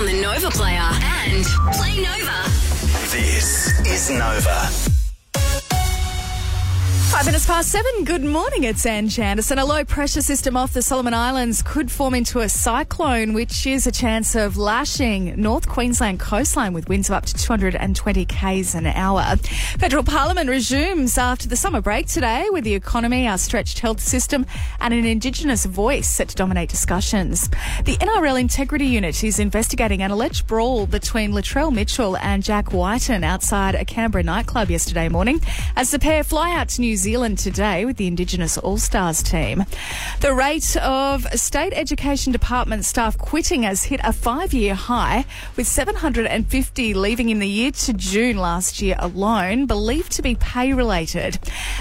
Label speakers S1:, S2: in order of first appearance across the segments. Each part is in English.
S1: on the Nova Player and Play Nova.
S2: This is Nova.
S3: Five minutes past seven. Good morning. It's Ann Chandison. A low pressure system off the Solomon Islands could form into a cyclone, which is a chance of lashing North Queensland coastline with winds of up to 220 k's an hour. Federal Parliament resumes after the summer break today with the economy, our stretched health system, and an Indigenous voice set to dominate discussions. The NRL Integrity Unit is investigating an alleged brawl between Latrell Mitchell and Jack Wighton outside a Canberra nightclub yesterday morning as the pair fly out to New Zealand today with the Indigenous All Stars team. The rate of state education department staff quitting has hit a five year high, with 750 leaving in the year to June last year alone, believed to be pay related.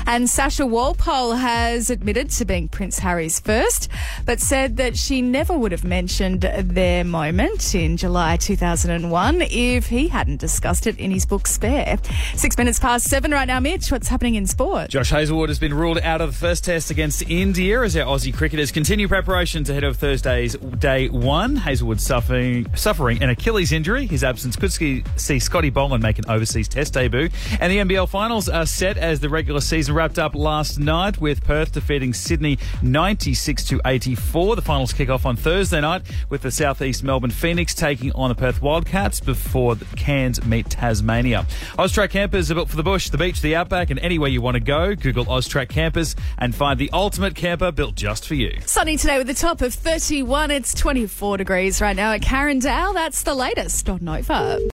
S3: And Sasha Walpole has admitted to being Prince Harry's first, but said that she never would have mentioned their moment in July 2001 if he hadn't discussed it in his book Spare. Six minutes past seven right now, Mitch. What's happening in sport?
S4: Josh Hazlewood has been ruled out of the first test against India as our Aussie cricketers continue preparations ahead of Thursday's day one. Hazlewood suffering suffering an Achilles injury. His absence could see Scotty Boland make an overseas test debut. And the NBL finals are set as the regular season wrapped up last night with Perth defeating Sydney 96 to 84. The finals kick off on Thursday night with the Southeast Melbourne Phoenix taking on the Perth Wildcats before the Cairns meet Tasmania. Austrack campers are built for the bush, the beach, the outback, and anywhere you want to go. Google Austrack campers and find the ultimate camper built just for you.
S3: Sunny today with a top of 31. It's 24 degrees right now at Carindale. That's the latest on Nova.